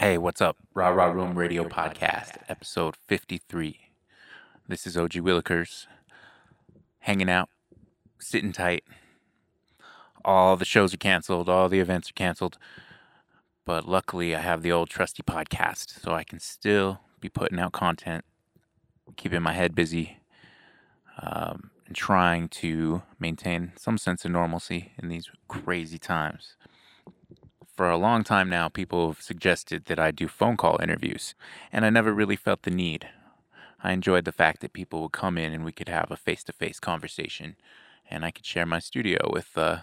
Hey, what's up? Raw Raw Room Radio Podcast, episode 53. This is OG Willikers, hanging out, sitting tight. All the shows are canceled, all the events are canceled. But luckily, I have the old trusty podcast, so I can still be putting out content, keeping my head busy, um, and trying to maintain some sense of normalcy in these crazy times for a long time now, people have suggested that I do phone call interviews, and I never really felt the need. I enjoyed the fact that people would come in and we could have a face to face conversation, and I could share my studio with uh,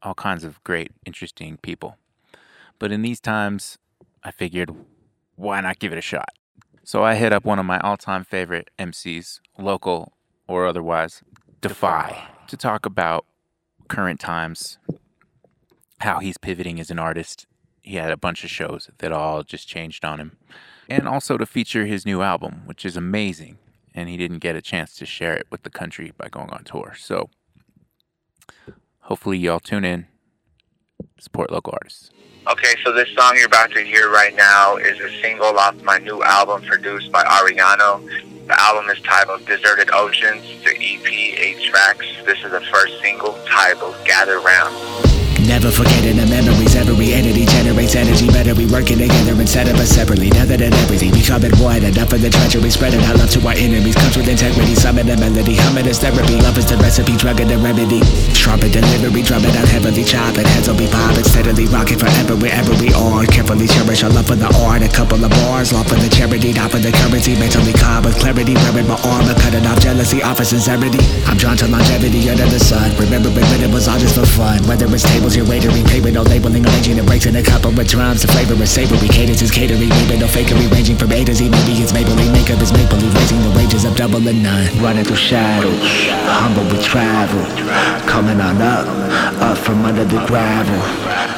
all kinds of great, interesting people. But in these times, I figured, why not give it a shot? So I hit up one of my all time favorite MCs, local or otherwise, Defy, to talk about current times, how he's pivoting as an artist. He had a bunch of shows that all just changed on him. And also to feature his new album, which is amazing. And he didn't get a chance to share it with the country by going on tour. So hopefully y'all tune in, support local artists. Okay, so this song you're about to hear right now is a single off my new album produced by Ariano. The album is titled Deserted Oceans, the EP, eight tracks. This is the first single titled Gather Round. Never forgetting the memories. Every entity generates energy. Better we working together instead of us separately. Now that everything becoming one. Enough of the treachery. Spreading our love to our enemies. Comes with integrity. Summon the melody. Humming is therapy. Love is the recipe. Drug and the remedy. Trumpet delivery. Drumming out heavily. Chopping. Heads will be popping. Steadily rocking forever wherever we are. Carefully cherish our love for the art. A couple of bars. Love for the charity. Not for the currency. Mentally calm with clarity. Wearing my armor. Cutting off jealousy. Offer sincerity. I'm drawn to longevity under the sun. Remembering when it was all just for fun. Whether it's tables you're waitering. Pay no labeling. Arranging the breaks in a couple of drums. The flavor is savory. Cadence is catering. Maybe no fakery. Ranging from A to Z. Maybe it's Maybelline. Makeup is Maple. Raising the wages of double and none. Running through shadows. Humble we travel. Coming on up. Up from under the gravel.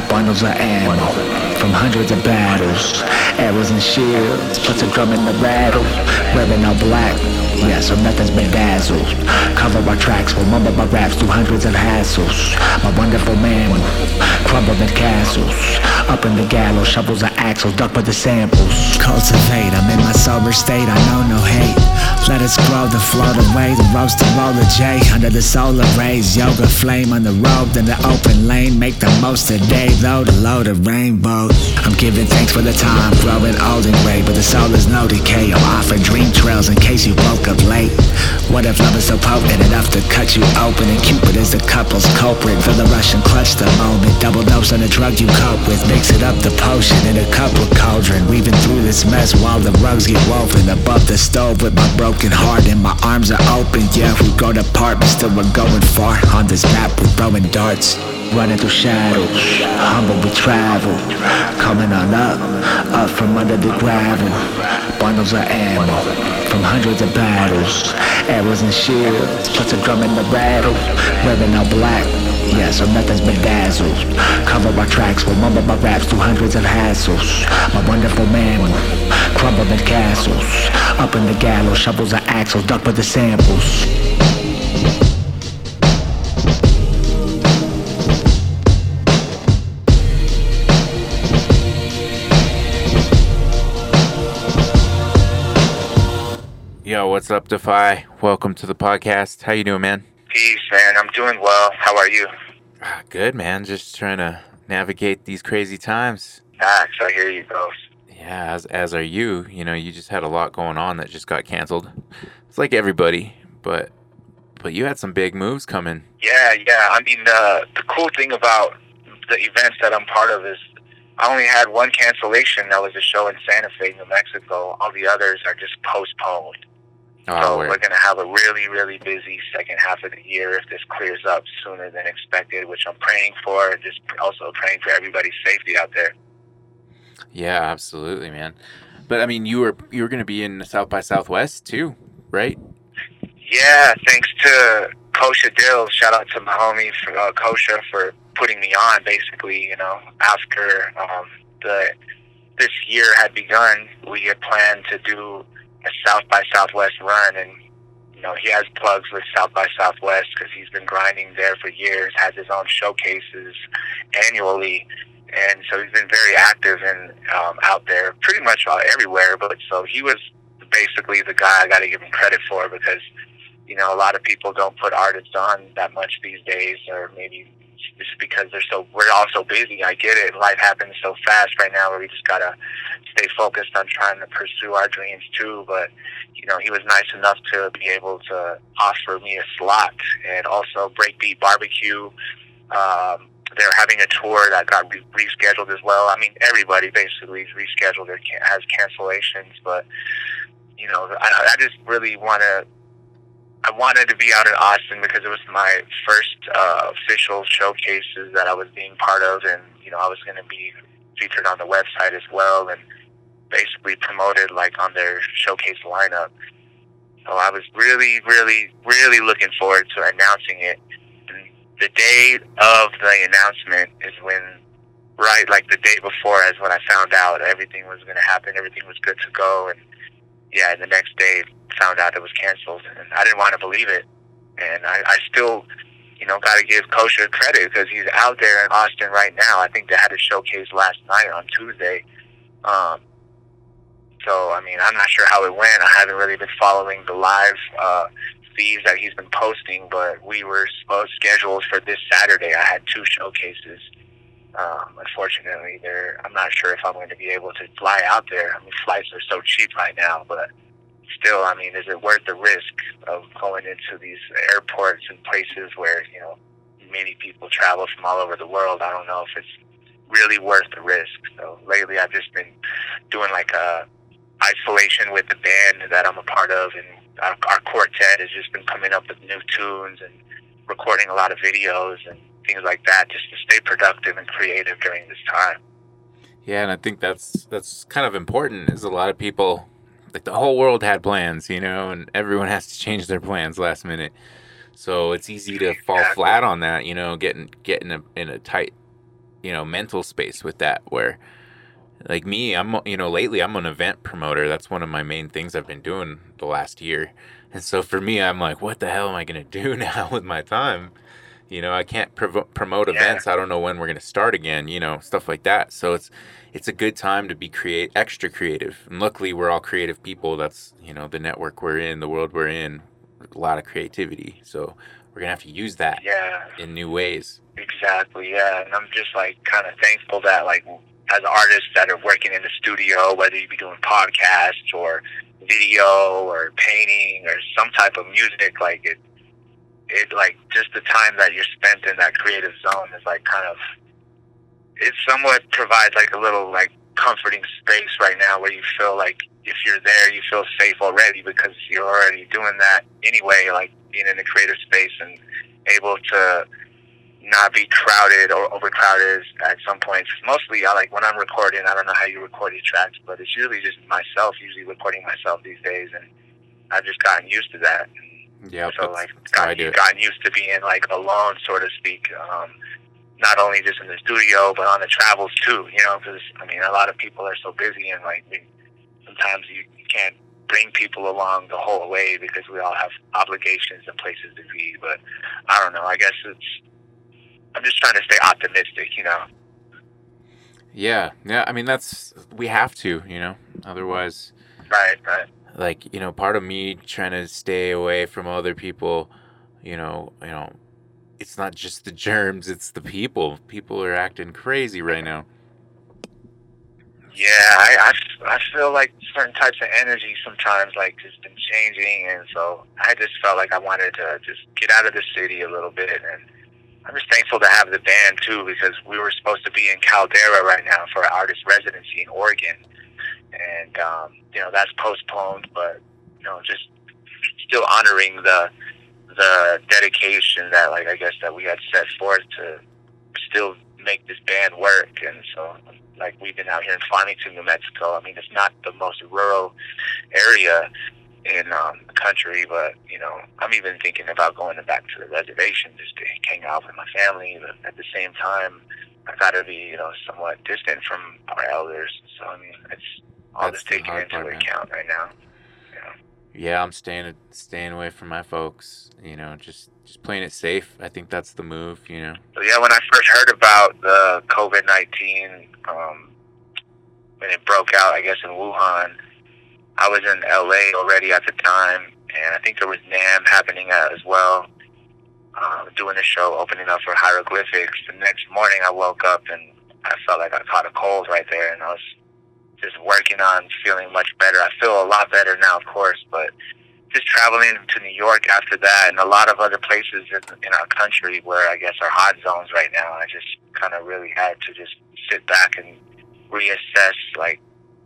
Bundles of ammo. From hundreds of battles. Arrows and shields. Puts a drum in the rattle. Wearing all black. Yeah, so nothing's been dazzled. Cover our tracks, we'll mumble my raps through hundreds of hassles. My wonderful man, crumbling castles. Up in the gallows, shovels and axles, duck with the samples. Cultivate, I'm in my sober state, I know no hate. Let us grow the float away, the roast and roll the J under the solar rays. Yoga flame on the road, in the open lane. Make the most of day, though, the load of rainbows. I'm giving thanks for the time, growing old and gray, but the soul is no decay. I'm offering dream trails in case you woke up late. What if love is so potent enough to cut you open? And Cupid is the couple's culprit. Feel the rush and clutch the moment. Double dose on the drug you cope with. Mix it up the potion in a cup of cauldron. Weaving through this mess while the rugs get woven. Above the stove with my broken heart and my arms are open. Yeah, we go to part, but still we're going far. On this map, we're throwing darts. Running through shadows, humble we travel. Coming on up, up from under the gravel. Bundles of ammo, from hundreds of battles. Arrows and shields, plus a drum in the rattle. Wearing all black, yeah, so nothing's been dazzled. Cover our tracks, we'll mumble my raps through hundreds of hassles. My wonderful man, crumbling castles. Up in the gallows, shovels and axles, duck with the samples. What's up, Defy? Welcome to the podcast. How you doing, man? Peace, man. I'm doing well. How are you? Ah, Good, man. Just trying to navigate these crazy times. Facts. I hear you, bro. Yeah, as as are you. You know, you just had a lot going on that just got canceled. It's like everybody, but but you had some big moves coming. Yeah, yeah. I mean, the the cool thing about the events that I'm part of is I only had one cancellation. That was a show in Santa Fe, New Mexico. All the others are just postponed. Oh, so word. we're gonna have a really, really busy second half of the year if this clears up sooner than expected, which I'm praying for, and just also praying for everybody's safety out there. Yeah, absolutely, man. But I mean, you were you were going to be in South by Southwest too, right? Yeah, thanks to Kosha Dill. Shout out to my homie for, uh, Kosha for putting me on. Basically, you know, after um, the this year had begun, we had planned to do a South by Southwest run, and you know, he has plugs with South by Southwest because he's been grinding there for years. Has his own showcases annually, and so he's been very active and um, out there, pretty much uh, everywhere. But so he was basically the guy I got to give him credit for because you know a lot of people don't put artists on that much these days, or maybe just because they're so we're all so busy. I get it. Life happens so fast right now where we just gotta stay focused on trying to pursue our dreams too. But you know, he was nice enough to be able to offer me a slot and also Breakbeat Barbecue. Um, they're having a tour that got re- rescheduled as well. I mean, everybody basically is rescheduled or can- has cancellations, but you know, I, I just really want to I wanted to be out in Austin because it was my first uh, official showcases that I was being part of, and you know I was going to be featured on the website as well, and basically promoted like on their showcase lineup. So I was really, really, really looking forward to announcing it. And the day of the announcement is when, right, like the day before, is when I found out everything was going to happen, everything was good to go, and yeah, the next day found out it was canceled, and I didn't want to believe it. And I, I still, you know, got to give Kosha credit because he's out there in Austin right now. I think they had a showcase last night on Tuesday. Um, so, I mean, I'm not sure how it went. I haven't really been following the live uh, feeds that he's been posting, but we were supposed scheduled for this Saturday. I had two showcases. Um, unfortunately, there I'm not sure if I'm going to be able to fly out there. I mean, flights are so cheap right now, but still, I mean, is it worth the risk of going into these airports and places where you know many people travel from all over the world? I don't know if it's really worth the risk. So lately, I've just been doing like a isolation with the band that I'm a part of, and our, our quartet has just been coming up with new tunes and recording a lot of videos and things like that, just to stay productive and creative during this time. Yeah, and I think that's that's kind of important. Is a lot of people like the whole world had plans, you know, and everyone has to change their plans last minute. So it's easy to fall Exactly. flat on that, you know, getting getting a, in a tight, you know, mental space with that. Where, like me, I'm you know lately I'm an event promoter. That's one of my main things I've been doing the last year. And so for me, I'm like, what the hell am I gonna do now with my time? You know, I can't provo- promote Yeah. events. I don't know when we're gonna start again. You know, stuff like that. So it's it's a good time to be create extra creative. And luckily, we're all creative people. That's you know the network we're in, the world we're in, a lot of creativity. So we're gonna have to use that Yeah, in new ways. exactly. Yeah, and I'm just like kind of thankful that like as artists that are working in the studio, whether you be doing podcasts or video or painting or some type of music, like it, it like just the time that you're spent in that creative zone is like kind of it somewhat provides like a little like comforting space right now where you feel like if you're there you feel safe already because you're already doing that anyway like being in a creative space and able to not be crowded or overcrowded at some points. Mostly I like when I'm recording I don't know how you record your tracks but it's usually just myself usually recording myself these days and I've just gotten used to that Yeah, so like got, gotten used to being like alone, so to speak. Um, not only just in the studio, but on the travels too. You know, because I mean, a lot of people are so busy, and like we, sometimes you can't bring people along the whole way because we all have obligations and places to be. But I don't know. I guess it's. I'm just trying to stay optimistic. You know. Yeah, yeah. I mean, that's we have to, you know. Otherwise, Right. Right. Like you know, part of me trying to stay away from other people, you know, you know, it's not just the germs; it's the people. People are acting crazy right now. Yeah, I I feel like certain types of energy sometimes like has been changing, and so I just felt like I wanted to just get out of the city a little bit, and I'm just thankful to have the band too because we were supposed to be in Caldera right now for an artist residency in Oregon, and um, you know that's postponed, but you know just still honoring the the dedication that like I guess that we had set forth to still make this band work, and so like we've been out here in Farmington, New Mexico. I mean, it's not the most rural area in um, the country, but you know, I'm even thinking about going back to the reservation just to hang out with my family. But at the same time, I got to be you know somewhat distant from our elders. So I mean, it's all That's just taken hard into account right now. Yeah, I'm staying staying away from my folks. You know, just just playing it safe. I think that's the move. You know. So yeah, when I first heard about the COVID nineteen, um, when it broke out, I guess in Wuhan, I was in LA already at the time, and I think there was NAMM happening as well. Uh, doing a show, opening up for hieroglyphics. The next morning, I woke up and I felt like I caught a cold right there, and I was just working on feeling much better. I feel a lot better now, of course, but just traveling to New York after that and a lot of other places in, in our country where I guess are hot zones right now, I just kind of really had to just sit back and reassess like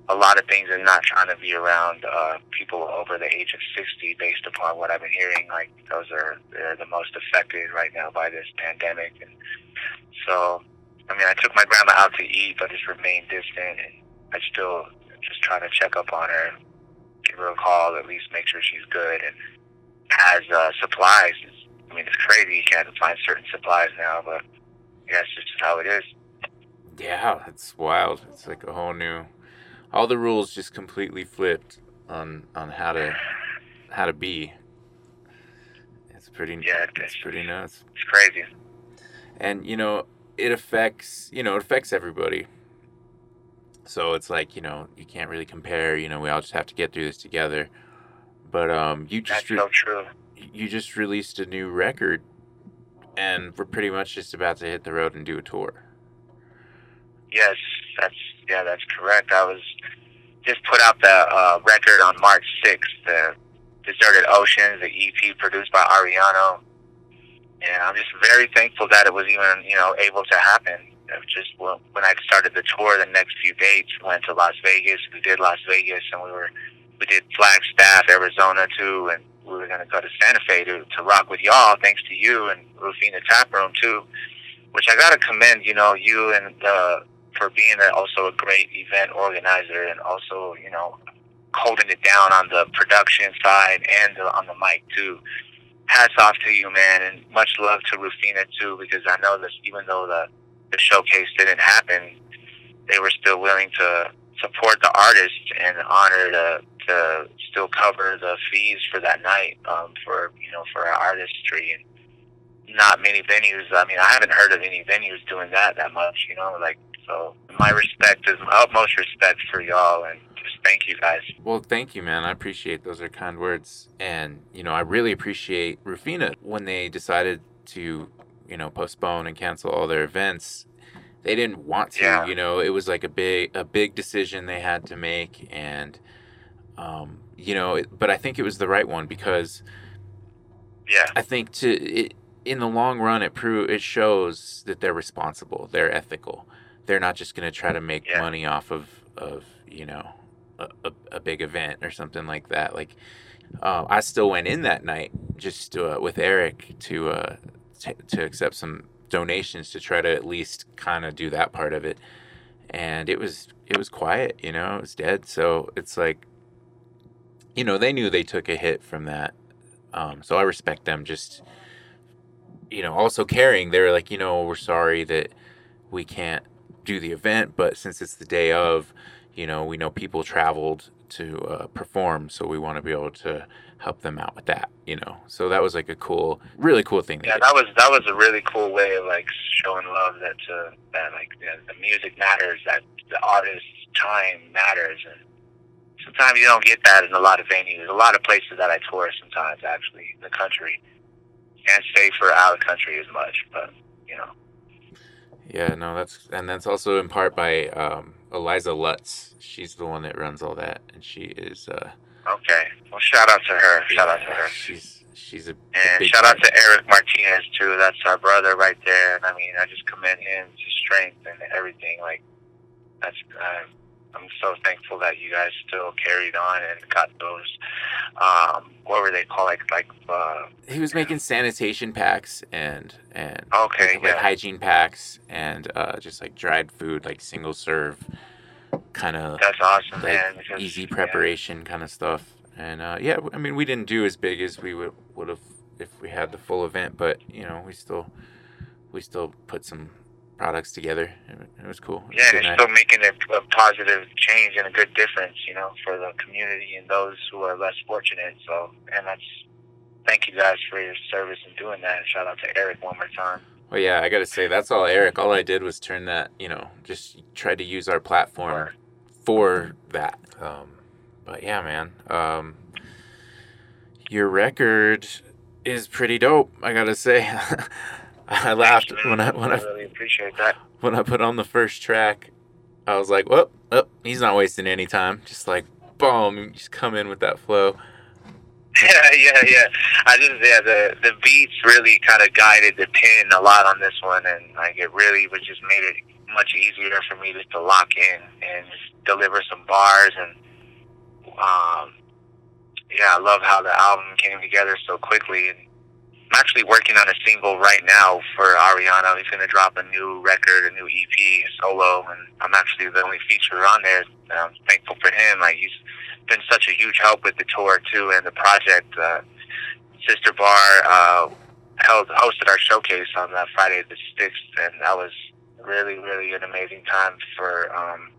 a lot of things and not trying to be around uh, people over the age of 60 based upon what I've been hearing. Like those are they're the most affected right now by this pandemic. And so, I mean, I took my grandma out to eat, but just remained distant and I still just trying to check up on her, give her a call, at least make sure she's good and has uh, supplies. I mean, it's crazy you can't find certain supplies now, but guess it's just how it is. Yeah, it's wild. It's like a whole new. All the rules just completely flipped on on how to how to be. It's pretty. Yeah, it's, it's pretty nuts. It's crazy. And you know, it affects you know it affects everybody so it's like you know you can't really compare. You know, we all just have to get through this together. But um, you just That's so true. You just released a new record, and we're pretty much just about to hit the road and do a tour. Yes, that's yeah, that's correct. I was just put out the uh, record on March sixth, the Deserted Oceans, the EP produced by Ariano, and I'm just very thankful that it was even you know able to happen just when I started the tour, the next few dates went to Las Vegas. We did Las Vegas, and we were we did Flagstaff, Arizona too, and we were going to go to Santa Fe to to rock with y'all. Thanks to you and Rufina Tap Room too, which I got to commend. You know, you and uh, for being a, also a great event organizer and also you know holding it down on the production side and on the mic too hats off to you, man, and much love to Rufina too, because I know that even though the the showcase didn't happen, they were still willing to support the artist and honor to to still cover the fees for that night um, for you know for our artistry and not many venues. I mean, I haven't heard of any venues doing that that much. You know, like so. My respect is my utmost respect for y'all and just thank you guys. Well, thank you, man. I appreciate those are kind words, and you know, I really appreciate Rufina when they decided to you know postpone and cancel all their events they didn't want to yeah. you know it was like a big a big decision they had to make and um you know it, but i think it was the right one because yeah i think to it, in the long run it pro- it shows that they're responsible they're ethical they're not just going to try to make yeah. money off of of you know a, a, a, big event or something like that like uh, i still went in that night just uh, with eric to uh t- to accept some donations to try to at least kind of do that part of it. And it was it was quiet, you know, it was dead. So it's like, you know, they knew they took a hit from that. Um, so I respect them just, you know, also caring. They were like, you know, we're sorry that we can't do the event, but since it's the day of, you know, we know people traveled to uh, perform, so we want to be able to help them out with that, you know. So that was like a cool, really cool thing. Yeah, that was that was a really cool way of like showing love that uh, that like the music matters, that the artist's time matters, and sometimes you don't get that in a lot of venues. A lot of places that I tour, sometimes actually in the country, can't stay for out of country as much, but you know. Yeah, no, that's and that's also in part by um, Eliza Lutz. She's the one that runs all that, and she is. Uh, okay, well, shout out to her. Shout yeah, out to her. She's she's a and shout out to Eric Martinez too. That's our brother right there. And I mean, I just commend him to strength and everything. Like that's. Uh, I'm so thankful that you guys still carried on and got those. Um, what were they called? Like, like. Uh, he was making sanitation packs and and okay, like, yeah. like hygiene packs and uh, just like dried food, like single serve, kind of. That's awesome, like, man. Because, easy preparation yeah. kind of stuff. And uh, yeah, I mean, we didn't do as big as we would would have if we had the full event, but you know, we still we still put some products together. It, it was cool. It was Yeah, a and good it's still making a, a positive change and a good difference, you know, for the community and those who are less fortunate. So, and that's thank you guys for your service in doing that. And Shout out to Eric one more time. Well, yeah, I gotta say that's all Eric. All I did was turn that, you know, just try to use our platform for that. Um, but yeah, man, um, your record is pretty dope. I gotta say, I laughed you, when I when I really appreciate that. when I put on the first track. I was like, "Whoop, oh, he's not wasting any time." Just like, boom, just come in with that flow. Yeah, yeah, yeah. I just yeah, the the beats really kind of guided the pin a lot on this one, and like it really was just made it much easier for me just to lock in and just deliver some bars and um yeah, I love how the album came together so quickly. I'm actually working on a single right now for Ariano. He's going to drop a new record, a new EP solo, and I'm actually the only feature on there. I'm thankful for him. Like he's been such a huge help with the tour too and the project. Uh, Sister Bar uh, held hosted our showcase on that Friday the sixth, and that was really, really an amazing time for um,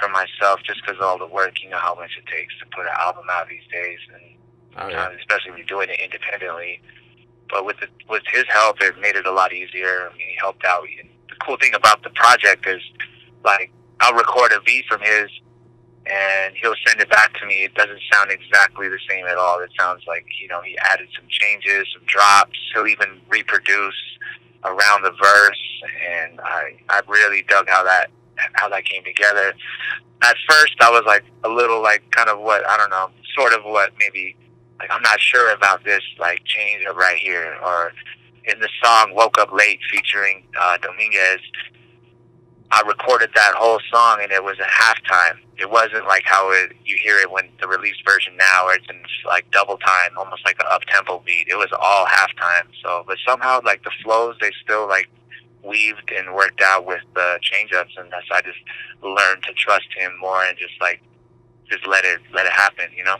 for myself, just because all the work. You know how much it takes to put an album out these days, and Oh yeah, uh, especially when you're doing it independently. But with the, with his help, it made it a lot easier. I mean, he helped out. And the cool thing about the project is, like, I'll record a beat from his, and he'll send it back to me. It doesn't sound exactly the same at all. It sounds like you know he added some changes, some drops. He'll even reproduce around the verse, and I I really dug how that how that came together. At first, I was like a little like kind of what I don't know, sort of what maybe like I'm not sure about this like change up right here or in the song Woke Up Late featuring uh, Dominguez I recorded that whole song and it was at halftime. It wasn't like how it, you hear it when the released version now where it's in like double time, almost like an up tempo beat. It was all halftime. So but somehow like the flows they still like weaved and worked out with the change ups and that's I just learned to trust him more and just like just let it let it happen, you know?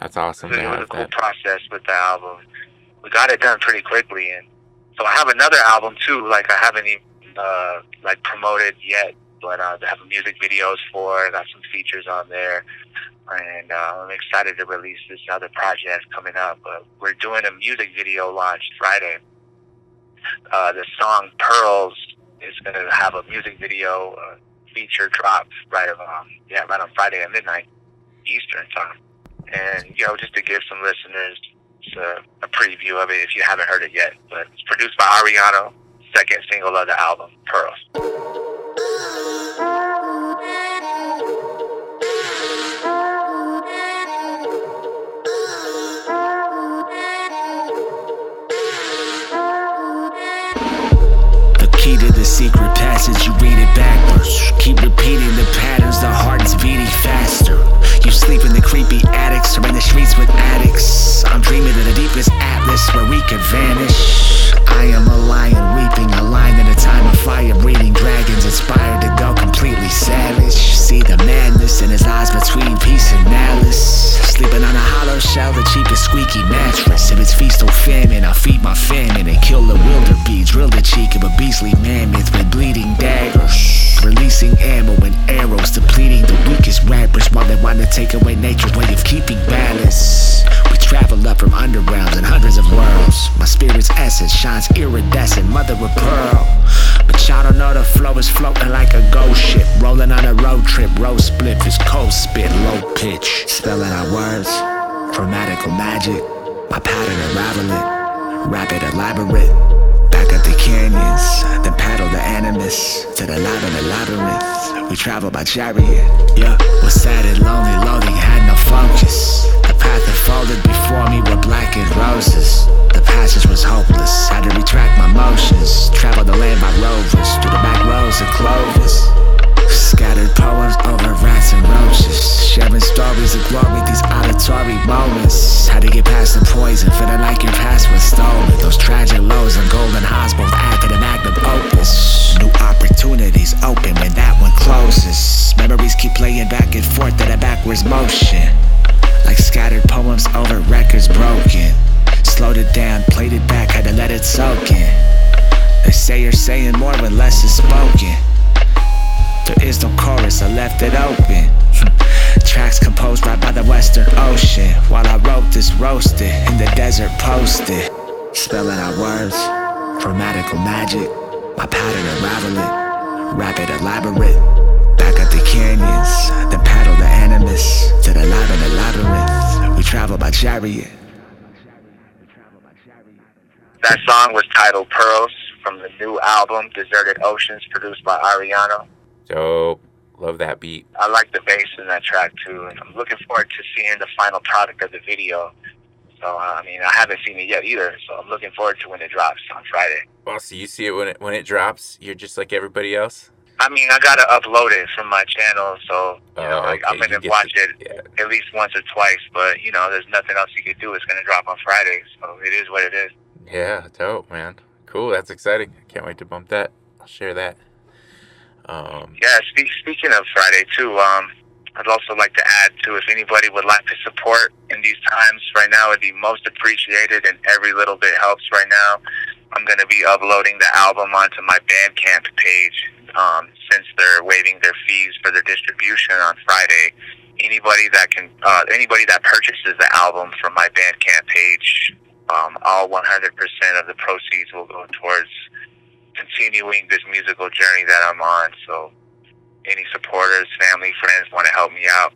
that's awesome So it was a cool that. process with the album. We got it done pretty quickly, and so I have another album too. Like I haven't even uh, like promoted yet, but uh, I have music videos for. Got some features on there, and uh, I'm excited to release this other project coming up. Uh, we're doing a music video launch Friday. Uh, the song "Pearls" is going to have a music video uh, feature drop right um yeah right on Friday at midnight Eastern time and you know just to give some listeners uh, a preview of it if you haven't heard it yet. But it's produced by Ariano, second single of the album, Pearls. The key to the secret passage, you read it backwards. Keep repeating the patterns, the heart is beating faster. You sleep in the creepy attics or in the streets with addicts. I'm dreaming of the deepest atlas where we could vanish. I am a lion weeping, a lion in a time of fire, breeding dragons, inspired to go completely savage. See the madness in his eyes between peace and malice. Sleeping on a hollow shell, the cheapest squeaky mattress. If it's feast or famine, I'll feed my famine and kill the wildebeest. Drill the cheek of a beastly mammoth with bleeding daggers. Releasing ammo and arrows, depleting the weakest rappers while they want to take away nature's way of keeping balance. Travel up from undergrounds and hundreds of worlds. My spirit's essence shines iridescent, mother of pearl. But y'all don't know the flow is floating like a ghost ship. Rolling on a road trip, road split is cold spit, low pitch. Spelling out words, chromatical magic. My pattern unraveling, rapid elaborate. Back up the canyons, then paddle the animus to the in the labyrinth. We travel by chariot, yeah. Was sad and lonely, loading had no focus. The path unfolded chorus, it open. Tracks composed right by the Western Ocean. While I wrote this, roasted in the desert, posted. Spelling out words, grammatical magic. My pattern unraveling, rapid elaborate. Back up the canyons, then paddle the animus to the live in the labyrinth. We travel by chariot. That song was titled Pearls from the new album Deserted Oceans, produced by Ariano. Dope. Love that beat. I like the bass in that track too, and I'm looking forward to seeing the final product of the video. So uh, I mean, I haven't seen it yet either, so I'm looking forward to when it drops on Friday. Well, so you see it when it when it drops. You're just like everybody else. I mean, I gotta upload it from my channel, so you know, Oh, like, okay, I'm gonna watch to- it Yeah. at least once or twice. But you know, there's nothing else you could do. It's gonna drop on Friday, so it is what it is. Yeah, dope, man. Cool. That's exciting. I can't wait to bump that. I'll share that. Um, Yeah, speak, speaking of Friday too, um, I'd also like to add too, if anybody would like to support in these times right now, it'd be most appreciated, and every little bit helps right now. I'm going to be uploading the album onto my Bandcamp page um, since they're waiving their fees for the distribution on Friday. Anybody that can, uh, anybody that purchases the album from my Bandcamp page, um, all 100% of the proceeds will go towards continuing this musical journey that I'm on. So any supporters, family, friends want to help me out,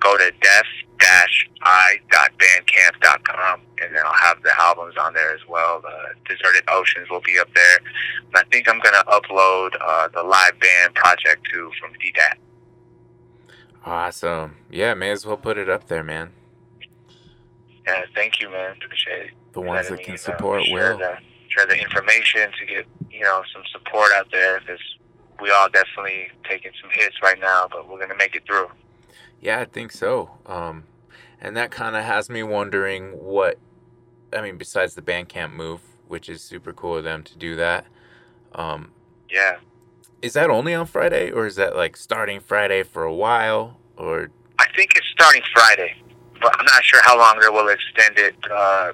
go to def-i.bandcamp.com and then I'll have the albums on there as well. The Deserted Oceans will be up there. And I think I'm going to upload uh, the live band project too from DDAT. awesome. Yeah, may as well put it up there, man. Yeah, thank you, man. Appreciate it. The ones that can support share will. The, share the information to get, you know, some support out there because we all definitely taking some hits right now, but we're going to make it through. Yeah, I think so. Um, and that kind of has me wondering what, I mean, besides the Bandcamp move, which is super cool of them to do that. Um, Yeah. is that only on Friday, or is that like starting Friday for a while, or I think it's starting Friday, but I'm not sure how long they will extend it. Uh,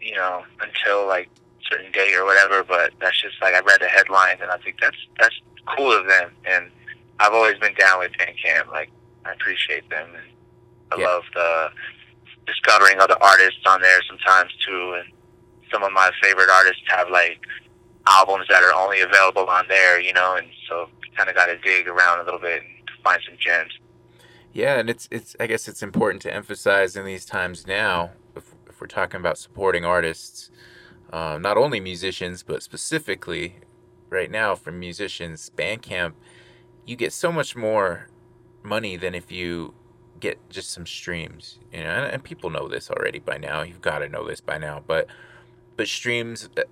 you know, until like certain date or whatever. But that's just like I read the headlines and I think that's that's cool of them. And I've always been down with Bandcamp. Like I appreciate them and I Yeah. love the discovering other artists on there sometimes too. And some of my favorite artists have like albums that are only available on there. You know, and so kind of got to dig around a little bit and find some gems. Yeah, and it's it's I guess it's important to emphasize in these times now, if, if we're talking about supporting artists, uh, not only musicians but specifically right now for musicians, Bandcamp, you get so much more money than if you get just some streams. You know, and, and people know this already by now. You've got to know this by now, but but streams uh,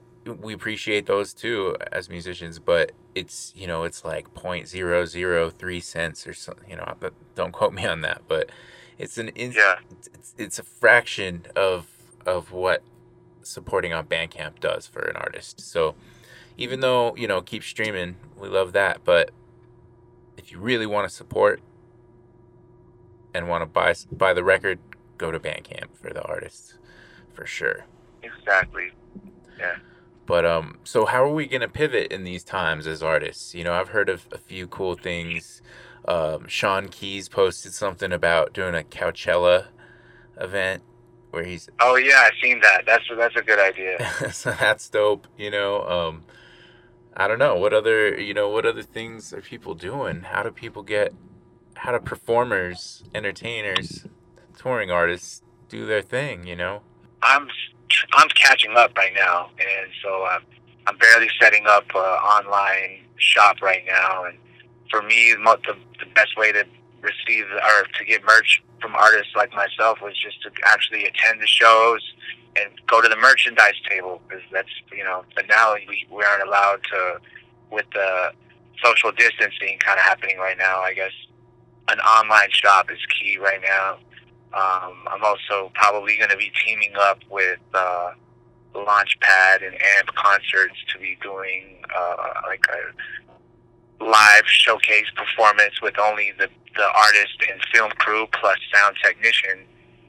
we appreciate those too as musicians but it's you know it's like 0.003 cents or something you know but don't quote me on that but it's an Yeah. it's, it's a fraction of of what supporting on bandcamp does for an artist so even though you know keep streaming we love that but if you really want to support and want to buy buy the record go to bandcamp for the artists for sure Exactly. Yeah. But um, so how are we gonna pivot in these times as artists? You know, I've heard of a few cool things. Um, Sean Keys posted something about doing a Coachella event where he's Oh yeah, I've seen that. That's that's a good idea. so that's dope. You know, um, I don't know what other you know what other things are people doing? How do people get? How do performers, entertainers, touring artists do their thing? You know. I'm I'm catching up right now, and so I'm I'm barely setting up an online shop right now. And for me, the the best way to receive or to get merch from artists like myself was just to actually attend the shows and go to the merchandise table because that's you know. But now we we aren't allowed to with the social distancing kind of happening right now. I guess an online shop is key right now. Um, I'm also probably going to be teaming up with uh, Launchpad and AMP Concerts to be doing uh, like a live showcase performance with only the, the artist and film crew plus sound technician.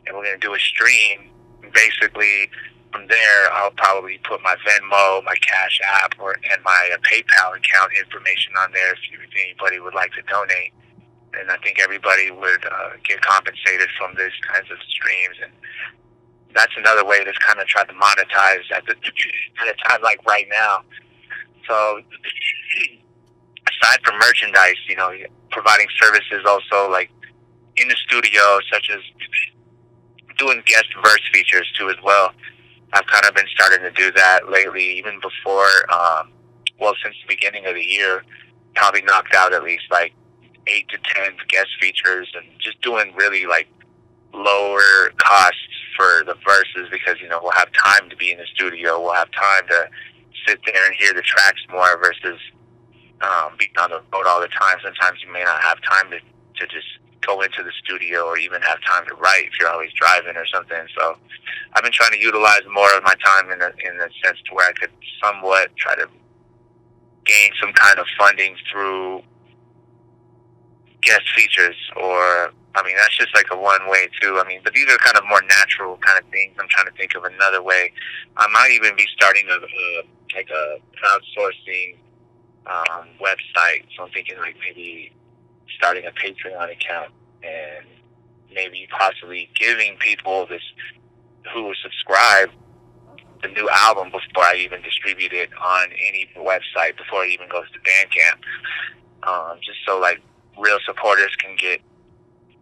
And we're to do a stream, basically from there, I'll probably put my Venmo, my Cash App, or and my uh, PayPal account information on there if, you, if anybody would like to donate. And I think everybody would uh, get compensated from these kinds of streams. And that's another way to kind of try to monetize at, the, at a time like right now. So aside from merchandise, you know, providing services also like in the studio, such as doing guest verse features too as well. I've kind of been starting to do that lately, even before, um, well, since the beginning of the year, probably knocked out at least like eight to ten guest features and just doing really like lower costs for the verses because, you know, we'll have time to be in the studio. We'll have time to sit there and hear the tracks more versus um, being on the road all the time. Sometimes you may not have time to, to just go into the studio or even have time to write if you're always driving or something. So I've been trying to utilize more of my time in the, in the sense to where I could somewhat try to gain some kind of funding through guest features or I mean that's just like a one way too. I mean, but these are kind of more natural kind of things. I'm trying to think of another way. I might even be starting a, a like a crowdsourcing um, website. So I'm thinking like maybe starting a Patreon account and maybe possibly giving people this who subscribe the new album before I even distribute it on any website before it even goes to Bandcamp. Um, just so like real supporters can get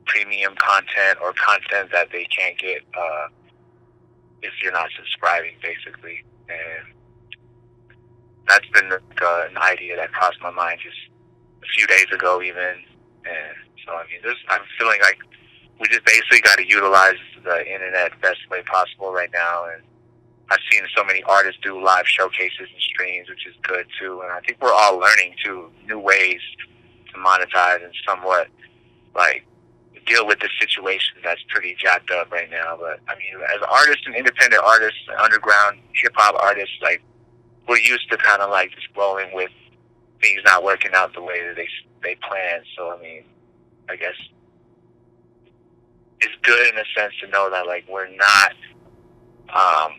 premium content or content that they can't get uh, if you're not subscribing, basically. And that's been uh, an idea that crossed my mind just a few days ago, even. And so, I mean, this, I'm feeling like we just basically got to utilize the internet best way possible right now. And I've seen so many artists do live showcases and streams, which is good too. And I think we're all learning too new ways to monetize and somewhat like deal with the situation that's pretty jacked up right now. But I mean, as artists and independent artists, underground hip hop artists, like we're used to kind of like just rolling with things not working out the way that they they planned. So I mean, I guess it's good in a sense to know that like we're not um,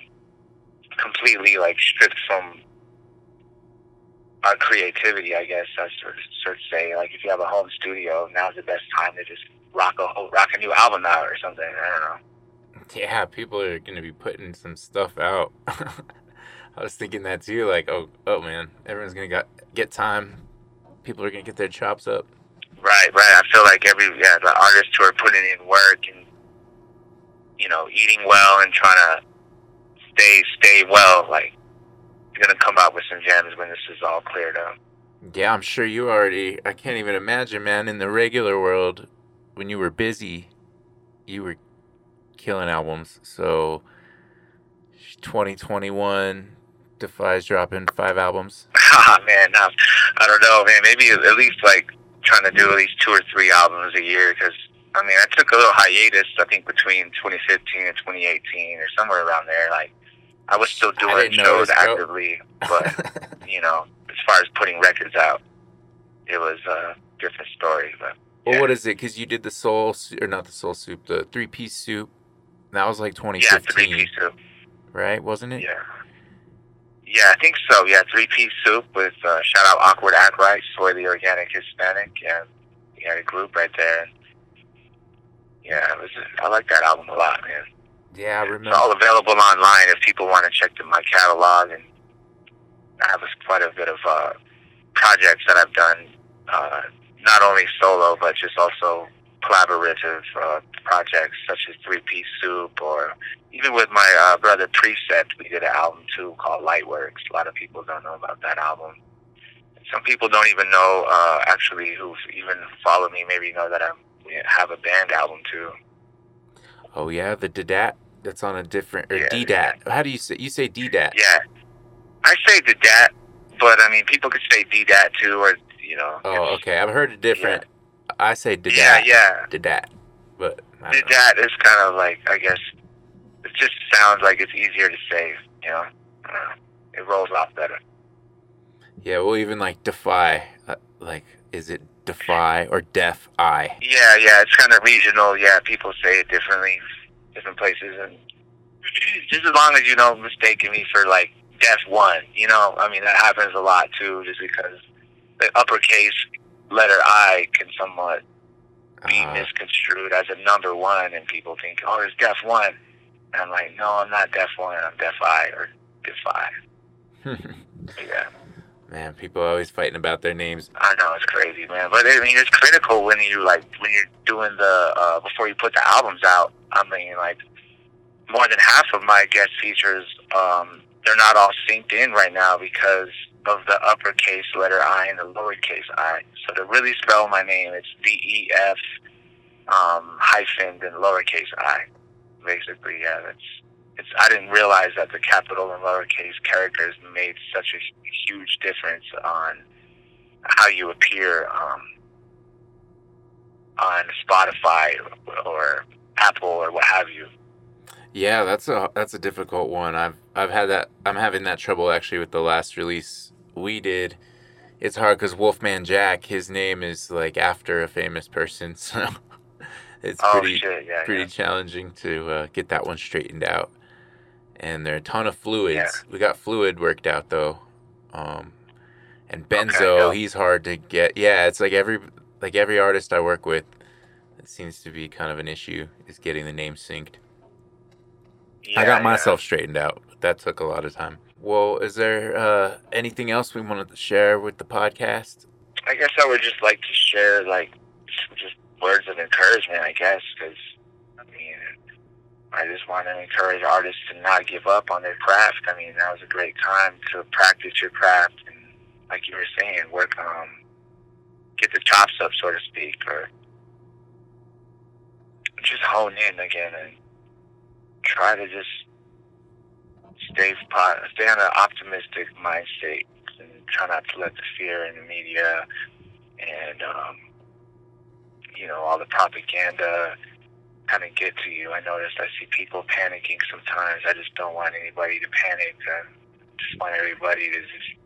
completely like stripped from our creativity. I guess I sort of, sort of say like if you have a home studio, now's the best time to just rock a whole, rock a new album out or something. I don't know. Yeah, people are gonna be putting some stuff out. I was thinking that too. Like, oh, oh man, everyone's gonna got get time. People are gonna get their chops up. Right, right. I feel like every yeah, the artists who are putting in work and you know eating well and trying to stay stay well, like you're gonna come out with some gems when this is all cleared up. Yeah, I'm sure you already. I can't even imagine, man. In the regular world, when you were busy, you were killing albums. So, 2021, Defy's dropping five albums. Ah man, um, I don't know, man. Maybe at least like trying to do at least two or three albums a year because I mean I took a little hiatus. I think between 2015 and 2018 or somewhere around there. Like I was still doing shows actively, but you know, as far as putting records out, it was a different story. But yeah. well, what is it? Because you did the soul or not the soul soup, the three piece soup. That was like 2015. Yeah, three piece soup. Right, wasn't it? Yeah. Yeah, I think so. Yeah, three piece soup with uh, shout out Awkward Act Right, Soy the Organic Hispanic. Yeah, yeah, a group right there. Yeah, it was. I like that album a lot, man. Yeah, I remember. It's all available online if people want to check the, my catalog, and I have quite a bit of uh, projects that I've done, uh, not only solo but just also collaborative uh, projects such as Three Piece Soup or even with my uh, brother Precept, we did an album too called Lightworks. A lot of people don't know about that album. Some people don't even know, uh, actually, who even follow me, maybe know that I have a band album too. Oh yeah, the Didat. That's on a different or yeah, DDAT. How do you say? You say DDAT. Yeah, I say Didat, but I mean people could say DDAT too, or you know. Oh, okay. I've heard it different. Yeah. I say Didat. Yeah, yeah. Didat, but Didat is kind of like I guess it just sounds like it's easier to say. You know, it rolls off better. Yeah, well, even like defy, uh, like is it defy or deaf eye? Yeah, yeah, it's kind of regional. Yeah, people say it differently, different places, and just as long as you don't mistake me for like Def One. You know, I mean that happens a lot too, just because the uppercase letter I can somewhat be Uh, misconstrued as a number one, and people think, oh, it's deaf One. And I'm like, no, I'm not deaf One. I'm deaf I or Defy. Yeah, Man, people are always fighting about their names. I know it's crazy, man. But I mean, it's critical when you like when you're doing the uh, before you put the albums out. I mean, like more than half of my guest features, um, they're not all synced in right now because of the uppercase letter I and the lowercase I. So to really spell my name, it's D E F um, hyphen then lowercase I. Basically, yeah, that's it's. I didn't realize that the capital and lowercase characters made such a huge difference on how you appear um, on Spotify or, or Apple or what have you. Yeah, that's a that's a difficult one. I've I've had that. I'm having that trouble actually with the last release we did. It's hard because Wolfman Jack, his name is like after a famous person, so it's Oh pretty yeah, pretty yeah. challenging to uh, get that one straightened out. And there are a ton of fluids. Yeah. We got fluid worked out though. Um, and Okay, Benzo, yeah. he's hard to get. Yeah, it's like every like every artist I work with, it seems to be kind of an issue is getting the name synced. I got myself straightened out, but that took a lot of time. Well, is there uh, anything else we wanted to share with the podcast? I guess I would just like to share like just words of encouragement. I guess because I mean, I just want to encourage artists to not give up on their craft. I mean, that was a great time to practice your craft and, like you were saying, work on get the chops up, so to speak, or just hone in again and try to just stay stay on an optimistic mind state and try not to let the fear in the media and um, you know all the propaganda kind of get to you. I noticed I see people panicking sometimes. I just don't want anybody to panic. I just want everybody to just.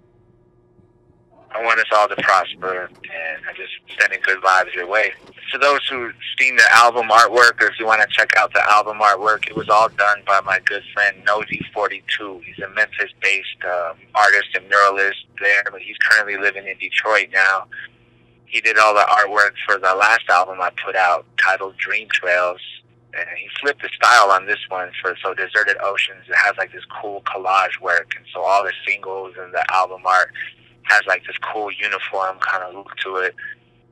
I want us all to prosper, and I'm just sending good vibes your way. For those who've seen the album artwork, or if you want to check out the album artwork, it was all done by my good friend Nosy42. He's a Memphis-based um, artist and muralist there, but he's currently living in Detroit now. He did all the artwork for the last album I put out, titled Dream Trails, and he flipped the style on this one for so Deserted Oceans. It has like this cool collage work, and so all the singles and the album art has like this cool uniform kind of look to it.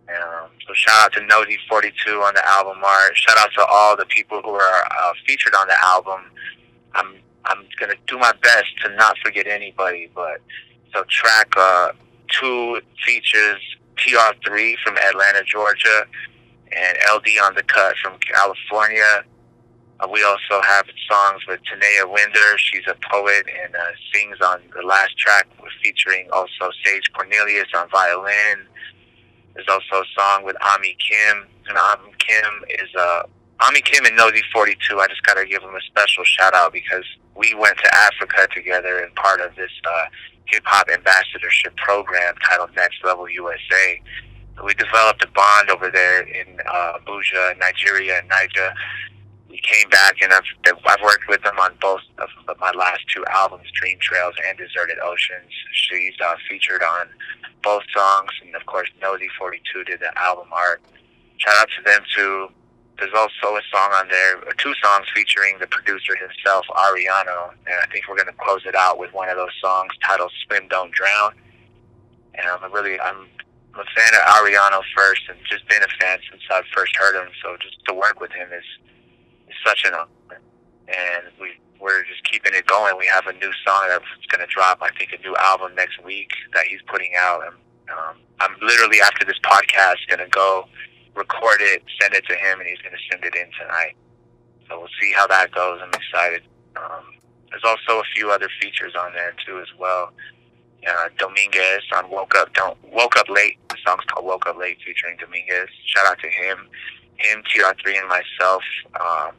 Um, so shout out to Nosy42 on the album art. Shout out to all the people who are uh, featured on the album. I'm I'm gonna do my best to not forget anybody, but so track uh, two features TR3 from Atlanta, Georgia, and LD on the cut from California. Uh, we also have songs with Tanea Winder. She's a poet and uh, sings on the last track. We're featuring also Sage Cornelius on violin. There's also a song with Ami Kim. And Ami Kim is uh, Ami Kim and Nosy 42. I just got to give them a special shout out because we went to Africa together and part of this uh, hip hop ambassadorship program titled Next Level USA. We developed a bond over there in uh, Abuja, Nigeria, and Niger we came back and I've, I've worked with him on both of my last two albums, Dream Trails and Deserted Oceans. She's uh, featured on both songs, and of course, Nosy42 did the album art. Shout out to them too. There's also a song on there, or two songs featuring the producer himself, Ariano, and I think we're to close it out with one of those songs titled "Swim Don't Drown." And I'm really, I'm I'm a fan of Ariano first, and just been a fan since I first heard him. So just to work with him is such an honor. And we we're just keeping it going. We have a new song that's going to drop. I think a new album next week that he's putting out. And um, I'm literally after this podcast going to go record it, send it to him, and he's going to send it in tonight. So we'll see how that goes. I'm excited. Um, there's also a few other features on there too as well. Uh, Dominguez on Woke Up Don't Woke Up Late. The song's called Woke Up Late featuring Dominguez. Shout out to him. Him, TR3, and myself um,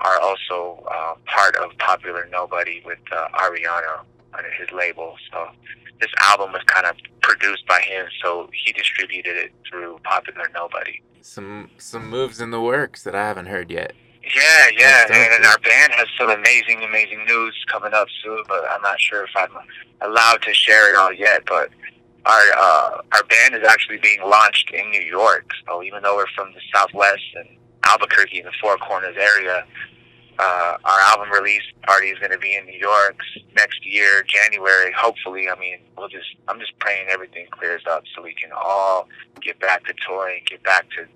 are also uh, part of Popular Nobody with uh, Ariano under his label. So this album was kind of produced by him, so he distributed it through Popular Nobody. Some some moves in the works that I haven't heard yet. Yeah, yeah, dope, and our band has some amazing, amazing news coming up soon. But I'm not sure if I'm allowed to share it all yet. But our uh, our band is actually being launched in New York. So even though we're from the Southwest and Albuquerque, in the Four Corners area, uh, our album release party is going to be in New York next year, January. Hopefully, I mean, we'll just I'm just praying everything clears up so we can all get back to touring, get back to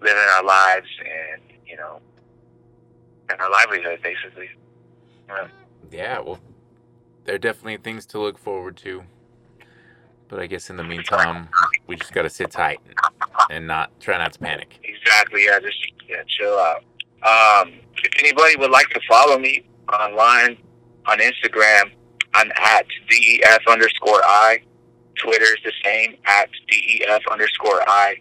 living our lives, and you know, and our livelihood basically. Yeah. Yeah, well, there are definitely things to look forward to. But I guess in the meantime, we just gotta sit tight and not try not to panic. Exactly. Yeah. Just yeah, chill out. Um, if anybody would like to follow me online on Instagram, I'm at def underscore i. Twitter's the same at def underscore i.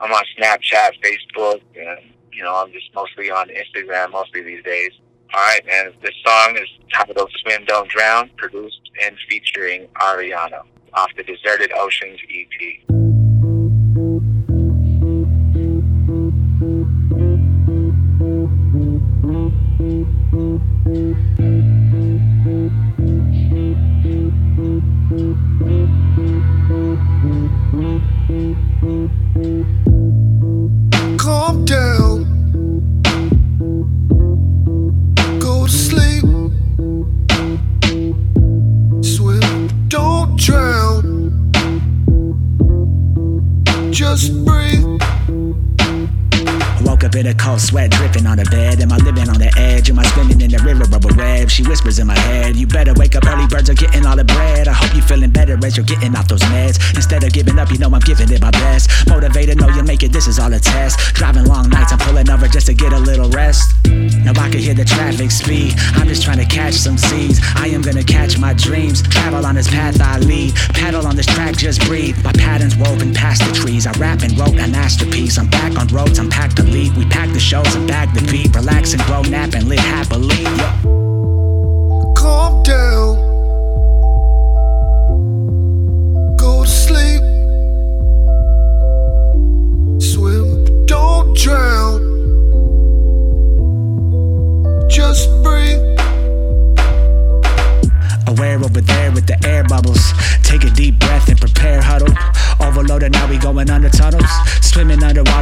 I'm on Snapchat, Facebook, and you know I'm just mostly on Instagram mostly these days. All right, man. This song is titled "Swim Don't Drown," produced and featuring Ariano off the Deserted Oceans EP. Speed. I'm just trying to catch some seeds. I am gonna catch my dreams. Travel on this path I lead. Paddle on this track, just breathe. My patterns woven past the trees. I rap and wrote a masterpiece. I'm back on roads, I'm packed to leave. We pack the shows and bag the beat. Relax and grow, nap and live happily. Calm down.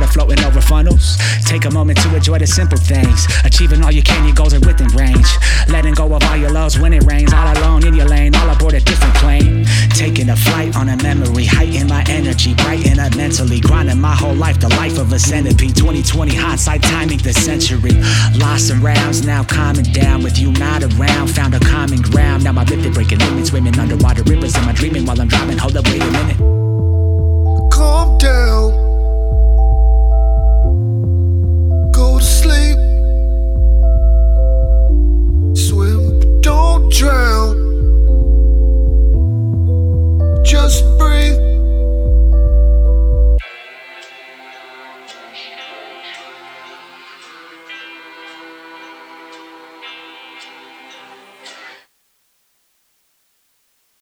Floating over funnels. Take a moment to enjoy the simple things. Achieving all you can, your goals are within range. Letting go of all your loves when it rains. All alone in your lane, all aboard a different plane. Taking a flight on a memory, heighten my energy, brighten up mentally. Grinding my whole life, the life of a centipede. 2020 hindsight, timing the century. Lost in rounds, now calming down with you not around. Found a common ground, now my lifted breaking limits. Swimming underwater rivers, am I dreaming while I'm driving? Hold up, wait a minute. Calm down. drown